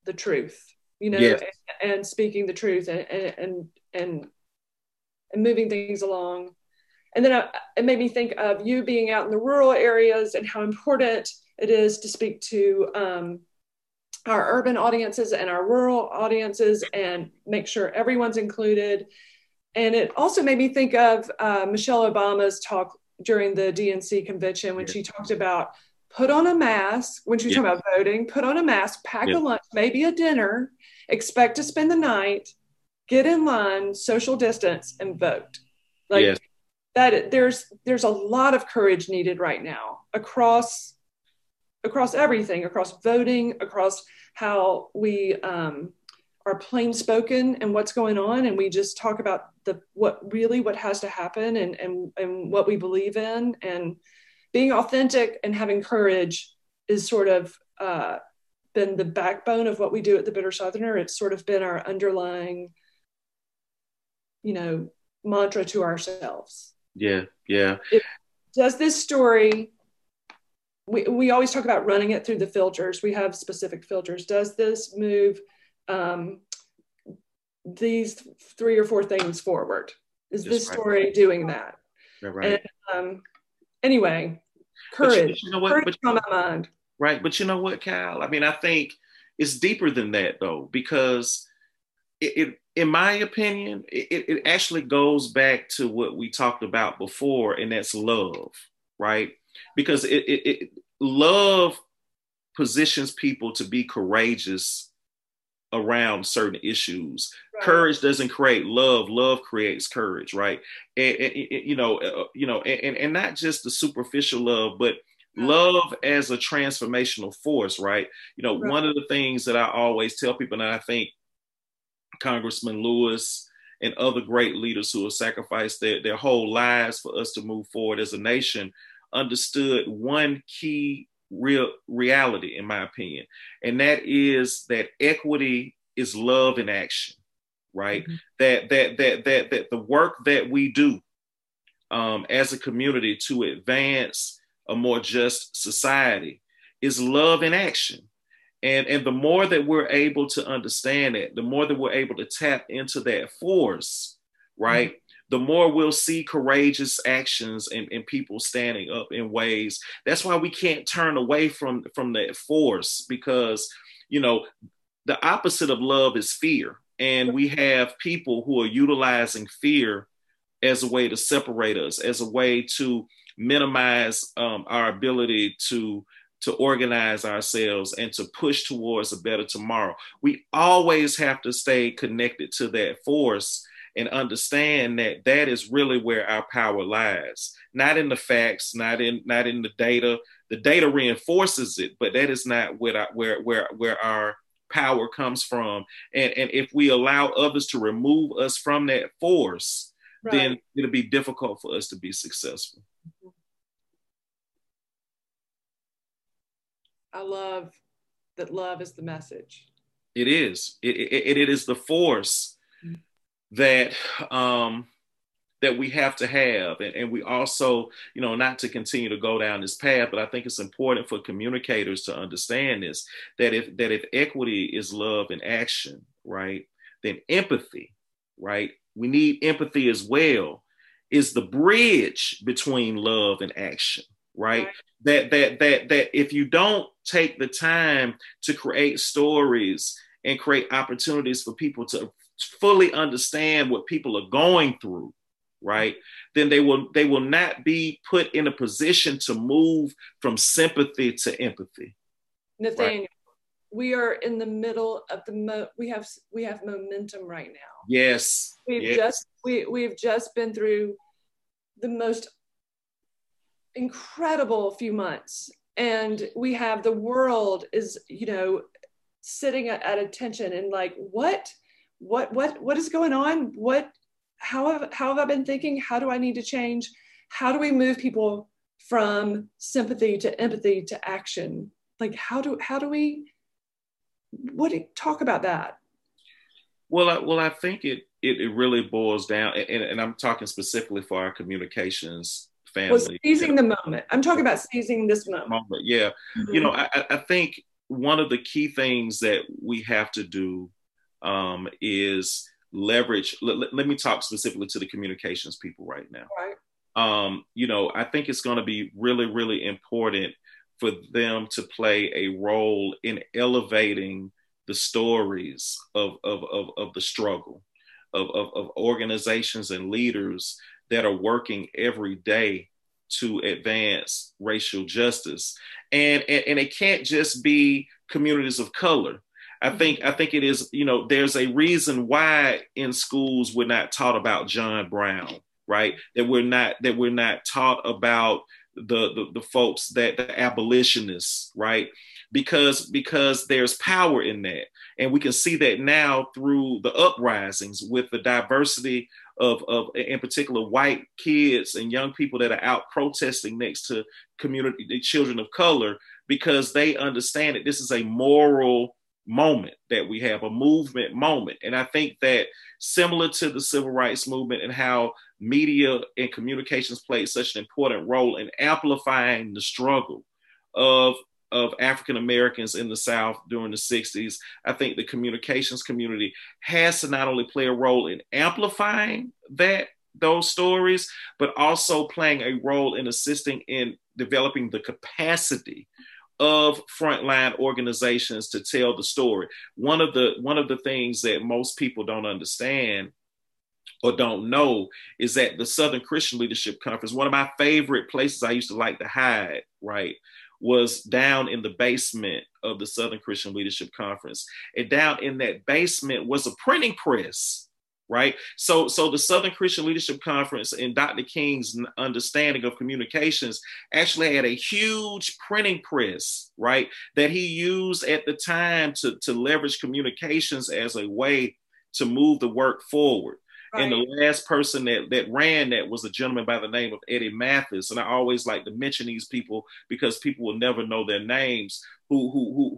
the truth, you know, yes. and, and, speaking the truth and and and and moving things along. And then I, it made me think of you being out in the rural areas and how important it is to speak to um, our urban audiences and our rural audiences and make sure everyone's included. And it also made me think of uh, Michelle Obama's talk during the DNC convention when she talked about put on a mask when she's yeah. talking about voting, put on a mask, pack yeah. a lunch, maybe a dinner, expect to spend the night, get in line, social distance, and vote. Like yes. that there's there's a lot of courage needed right now across across everything, across voting, across how we um, are plain spoken and what's going on and we just talk about the what really what has to happen and and, and what we believe in and being authentic and having courage is sort of uh, been the backbone of what we do at the Bitter Southerner. It's sort of been our underlying, you know, mantra to ourselves. Yeah, yeah. It, does this story? We, we always talk about running it through the filters. We have specific filters. Does this move um, these three or four things forward? Is Just this story right. doing that? Right. And, um, anyway, courage. But you know what? Courage but, on my mind. Right. But you know what, Cal? I mean, I think it's deeper than that though, because it, it in my opinion, it, it actually goes back to what we talked about before, and that's love, right? Because it, it, it love positions people to be courageous around certain issues. Right. Courage doesn't create love. Love creates courage, right? And, and, and you know, uh, you know, and, and not just the superficial love, but love as a transformational force, right? You know, right. one of the things that I always tell people, and I think Congressman Lewis and other great leaders who have sacrificed their, their whole lives for us to move forward as a nation understood one key real reality, in my opinion, and that is that equity is love in action, right? Mm-hmm. That that that that that the work that we do um, as a community to advance a more just society is love in action. And, and the more that we're able to understand it, the more that we're able to tap into that force, right? Mm-hmm the more we'll see courageous actions and, and people standing up in ways. That's why we can't turn away from, from that force because, you know, the opposite of love is fear. And we have people who are utilizing fear as a way to separate us, as a way to minimize um, our ability to to organize ourselves and to push towards a better tomorrow. We always have to stay connected to that force and understand that that is really where our power lies. Not in the facts not in not in the data. The data reinforces it but that is not where where where, where our power comes from. And and if we allow others to remove us from that force right. then it'll be difficult for us to be successful. I love that love is the message. It is. It, it, it is the force that um, that we have to have and, and, we also you know not to continue to go down this path but i think it's important for communicators to understand this that if that if equity is love in action right then empathy right we need empathy as well is the bridge between love and action right, right. that that that that if you don't take the time to create stories and create opportunities for people to fully understand what people are going through right then they will they will not be put in a position to move from sympathy to empathy nathaniel right? we are in the middle of the mo- we have we have momentum right now yes we've yes. just we we've just been through the most incredible few months and we have the world is you know sitting at, at attention and like what what what what is going on? What how have, how have i been thinking? How do i need to change? How do we move people from sympathy to empathy to action? Like how do how do we what do you talk about that? Well I, well i think it it, it really boils down and, and i'm talking specifically for our communications family. well, seizing the moment. I'm talking about seizing this moment, moment. yeah. Mm-hmm. you know I, I think one of the key things that we have to do um, is leverage. Let, let, me talk specifically to the communications people right now. Right. Um, you know, I think it's going to be really, really important for them to play a role in elevating the stories of, of, of, of the struggle, of, of, of organizations and leaders that are working every day to advance racial justice. And, and, and it can't just be communities of color. I mm-hmm. think I think it is, you know, there's a reason why in schools we're not taught about John Brown, right? That we're not that we're not taught about the the, the folks that the abolitionists, right? Because because there's power in that. And we can see that now through the uprisings with the diversity of, of in particular white kids and young people that are out protesting next to community children of color because they understand that this is a moral moment that we have, a movement moment. And I think that similar to the civil rights movement and how media and communications played such an important role in amplifying the struggle of of African Americans in the South during the 60s, I think the communications community has to not only play a role in amplifying that those stories, but also playing a role in assisting in developing the capacity of frontline organizations to tell the story. One of the one of the things that most people don't understand or don't know is that the Southern Christian Leadership Conference, one of my favorite places I used to like to hide, right, was down in the basement of the Southern Christian Leadership Conference. And down in that basement was a printing press right? So, so the Southern Christian Leadership Conference and Dr. King's understanding of communications actually had a huge printing press, right? That he used at the time to, to leverage communications as a way to move the work forward. Right. And the last person that, that ran that was a gentleman by the name of Eddie Mathis. And I always like to mention these people because people will never know their names. Who who who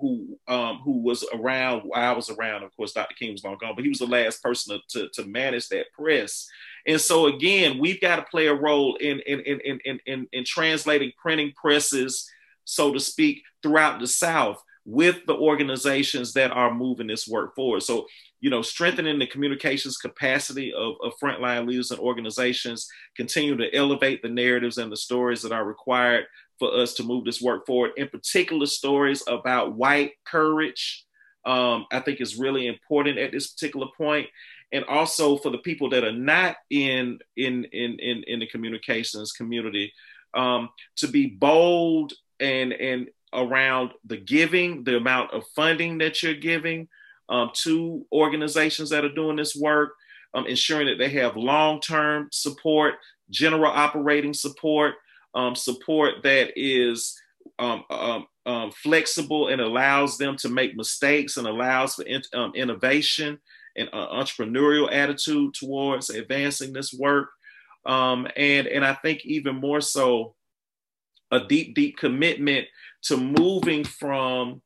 who um, who was around? I was around. Of course, Dr. King was long gone, but he was the last person to, to, to manage that press. And so again, we've got to play a role in in in in in, in, in translating printing presses, so to speak, throughout the South with the organizations that are moving this work forward. So you know, strengthening the communications capacity of, of frontline leaders and organizations, continue to elevate the narratives and the stories that are required for us to move this work forward. In particular, stories about white courage, um, I think is really important at this particular point. And also for the people that are not in in in in, in the communications community, um, to be bold and and around the giving, the amount of funding that you're giving, um, to organizations that are doing this work, um, ensuring that they have long term support, general operating support, um, support that is um, um, um, flexible and allows them to make mistakes and allows for in, innovation and uh, entrepreneurial attitude towards advancing this work. and, and I think even more so, a deep, deep commitment to moving from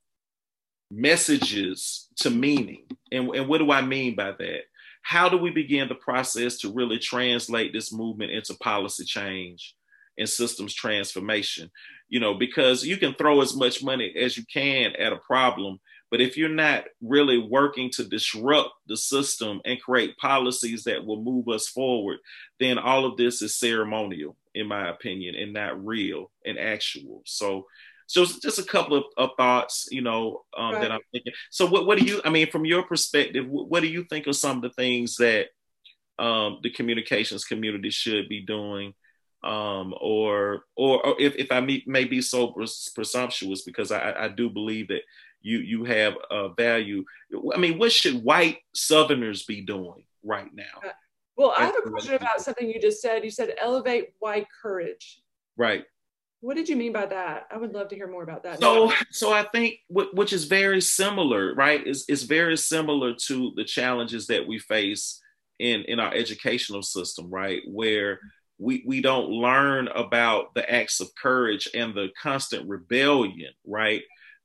messages to meaning. And, and what do I mean by that? How do we begin the process to really translate this movement into policy change and systems transformation? You know, because you can throw as much money as you can at a problem, but if you're not really working to disrupt the system and create policies that will move us forward, then all of this is ceremonial, in my opinion, and not real and actual. So so just a couple of, of thoughts, you know, um, right. that I'm thinking. So what, what do you, I mean, from your perspective, what do you think of some of the things that um, the communications community should be doing? Um, or, or, or if, if I may, may be so presumptuous, because I, I do believe that you, you have a value. I mean, what should white Southerners be doing right now? Uh, well, I have a question about something you just said. You said elevate white courage. Right What did you mean by that? I would love to hear more about that. So, so I think which is very similar, right? Is is very similar to the challenges that we face in in our educational system, right? Where we we don't learn about the acts of courage and the constant rebellion, right?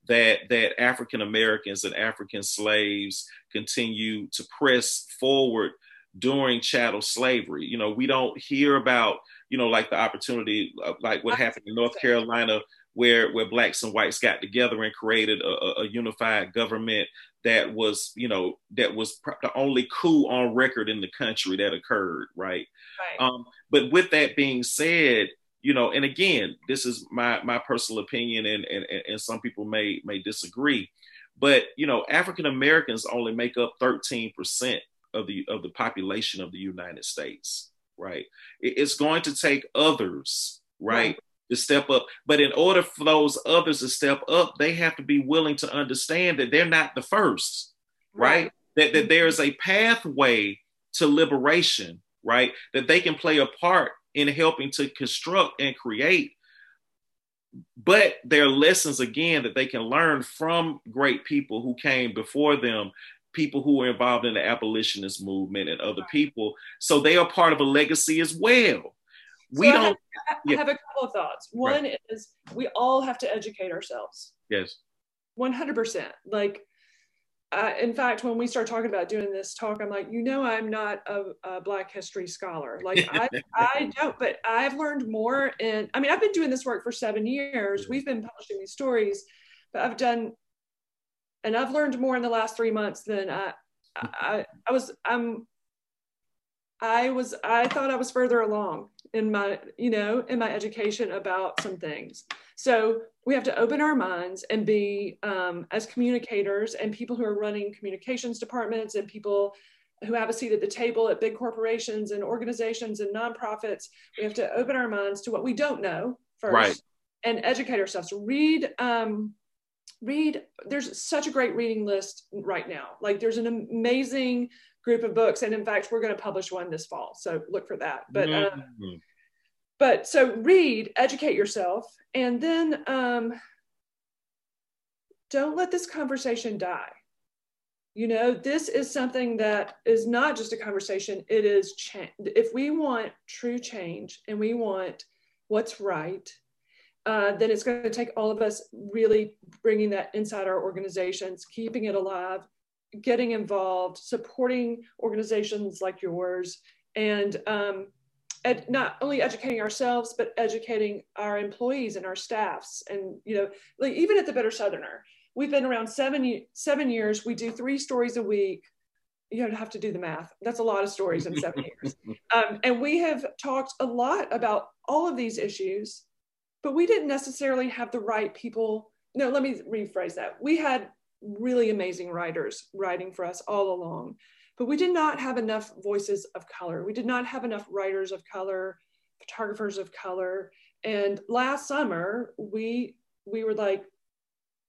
That that African Americans and African slaves continue to press forward during chattel slavery. You know, we don't hear about you know, like the opportunity, like what happened in North Carolina, where where blacks and whites got together and created a, a unified government that was, you know, that was the only coup on record in the country that occurred, right? right. Um, but with that being said, you know, and again, this is my my personal opinion, and and and some people may may disagree, but you know, African Americans only make up thirteen percent of the of the population of the United States right? It's going to take others, right, right, to step up. But in order for those others to step up, they have to be willing to understand that they're not the first, right? right? That, that there's a pathway to liberation, right? That they can play a part in helping to construct and create. But there are lessons again that they can learn from great people who came before them people who were involved in the abolitionist movement and other people. So they are part of a legacy as well. We so don't. I have, I have, a couple of thoughts. One right. is we all have to educate ourselves. Yes. 100%. Like, in fact, when we start talking about doing this talk, I'm like, you know, I'm not a, a Black history scholar. Like, *laughs* I, I don't, but I've learned more. And I mean, I've been doing this work for seven years. We've been publishing these stories, but I've done and I've learned more in the last three months than I, I, I was. I'm. I was. I thought I was further along in my, you know, in my education about some things. So we have to open our minds and be um, as communicators and people who are running communications departments and people who have a seat at the table at big corporations and organizations and nonprofits. We have to open our minds to what we don't know first right. and educate ourselves. Read um, read there's such a great reading list right now like there's an amazing group of books. And in fact we're going to publish one this fall. So look for that. But mm-hmm. um, but so read educate yourself and then um, don't let this conversation die. You know this is something that is not just a conversation. It is change if we want true change and we want what's right uh, then it's going to take all of us really bringing that inside our organizations, keeping it alive, getting involved, supporting organizations like yours, and um, ed- not only educating ourselves but educating our employees and our staffs. And you know, like even at the Bitter Southerner, we've been around seven seven years. We do three stories a week. You have to do the math. That's a lot of stories in seven years. *laughs* Um, and we have talked a lot about all of these issues but we didn't necessarily have the right people. No, let me rephrase that. We had really amazing writers writing for us all along, but we did not have enough voices of color. We did not have enough writers of color, photographers of color. And last summer, we we were like,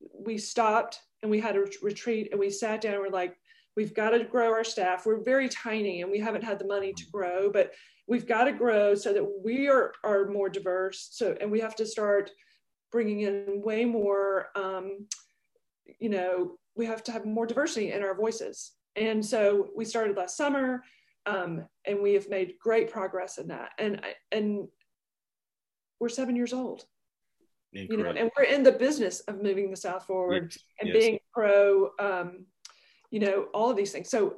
we stopped and we had a retreat and we sat down and we're like, we've got to grow our staff. We're very tiny and we haven't had the money to grow, but we've got to grow so that we are, are more diverse. So, and we have to start bringing in way more, um, you know, we have to have more diversity in our voices. And so we started last summer, um, and we have made great progress in that. And and we're seven years old, Incredible. you know, and we're in the business of moving the South forward yes. and yes. being pro, um, you know, all of these things. So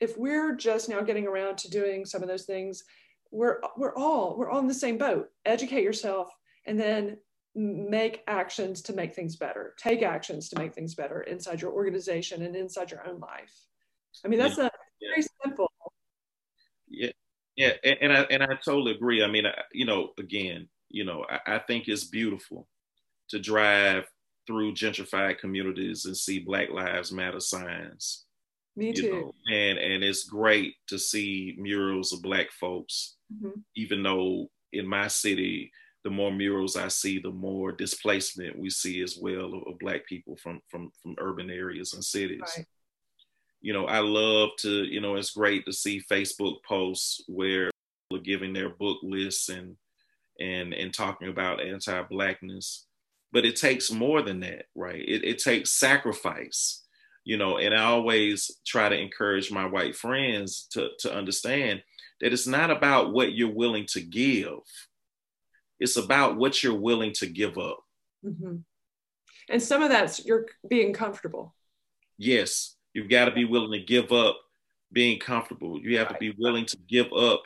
if we're just now getting around to doing some of those things, we're we're all we're all in the same boat. Educate yourself and then make actions to make things better. Take actions to make things better inside your organization and inside your own life. I mean, that's yeah. a very simple. Yeah, yeah, and, and, I and I totally agree. I mean, I, you know, again, you know, I, I think it's beautiful to drive through gentrified communities and see Black Lives Matter signs me too. Know? And and it's great to see murals of black folks, mm-hmm. even though in my city, the more murals I see, the more displacement we see as well of, of black people from from from urban areas and cities. Right. You know, I love to, you know, it's great to see Facebook posts where people are giving their book lists and and and talking about anti-blackness but it takes more than that right it, it takes sacrifice you know and i always try to encourage my white friends to to understand that it's not about what you're willing to give it's about what you're willing to give up. Mm-hmm. and some of that's you're being comfortable. Yes you've got to be willing to give up being comfortable. You have right. to be willing to give up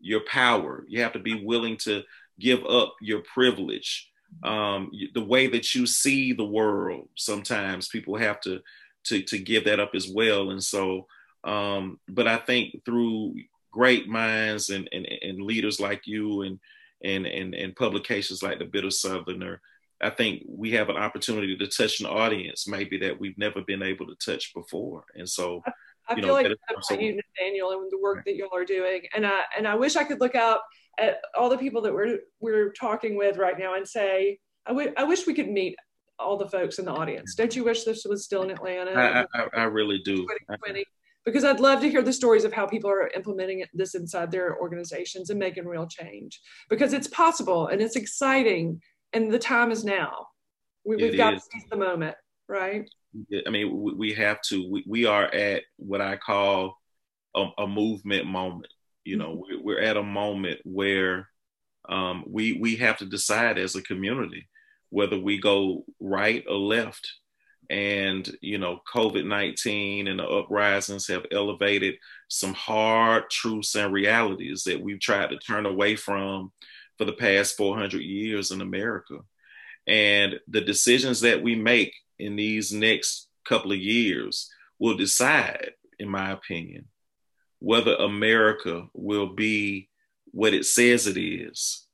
your power. You have to be willing to give up your privilege. Um, the way that you see the world sometimes people have to to to give that up as well. And so um, but i think through great minds and, and and leaders like you and and and, and publications like the bitter southerner i think we have an opportunity to touch an audience maybe that we've never been able to touch before and so I feel know, like that's about you, Nathaniel, and the work that y'all are doing. And I and I wish I could look out at all the people that we're we're talking with right now and say, I, w- I wish we could meet all the folks in the audience. Don't you wish this was still in Atlanta? I, I, I really do. 2020? Because I'd love to hear the stories of how people are implementing this inside their organizations and making real change. Because it's possible and it's exciting, and the time is now. We, have got is. to seize the moment, right? I mean, we have to. We, we are at what I call a, a movement moment. You know, mm-hmm. we're at a moment where um, we we have to decide as a community whether we go right or left. And you know, COVID nineteen and the uprisings have elevated some hard truths and realities that we've tried to turn away from for the past 400 years in America. And the decisions that we make in these next couple of years will decide, in my opinion, whether America will be what it says it is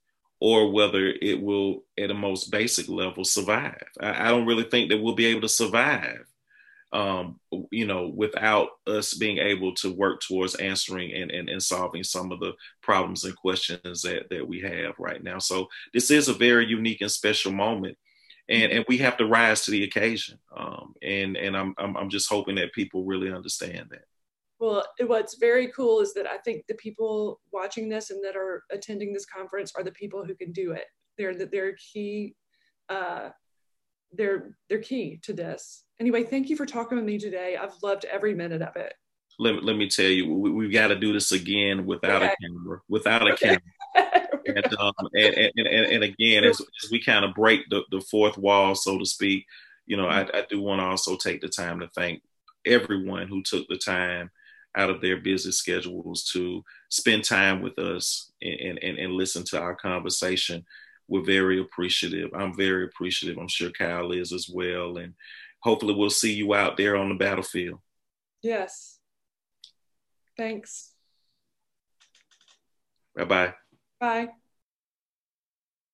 or whether it will, at a most basic level, survive. I, I don't really think that we'll be able to survive, um, you know, without us being able to work towards answering and, and, and solving some of the problems and questions that, that we have right now. So this is a very unique and special moment and and we have to rise to the occasion. Um, and and I'm, I'm I'm just hoping that people really understand that. Well, what's very cool is that I think the people watching this and that are attending this conference are the people who can do it. They're they're key. Uh, they're they're key to this. Anyway, thank you for talking with me today. I've loved every minute of it. Let, let me tell you, we, have got to do this again without okay. a camera. Without a okay. camera. *laughs* and, um, and, and, and, again, as, as we kind of break the, the fourth wall, so to speak, you know, I, I do want to also take the time to thank everyone who took the time out of their busy schedules to spend time with us and, and, and listen to our conversation. We're very appreciative. I'm very appreciative. I'm sure Kyle is as well. And hopefully we'll see you out there on the battlefield. Yes. Thanks. Bye-bye. Bye.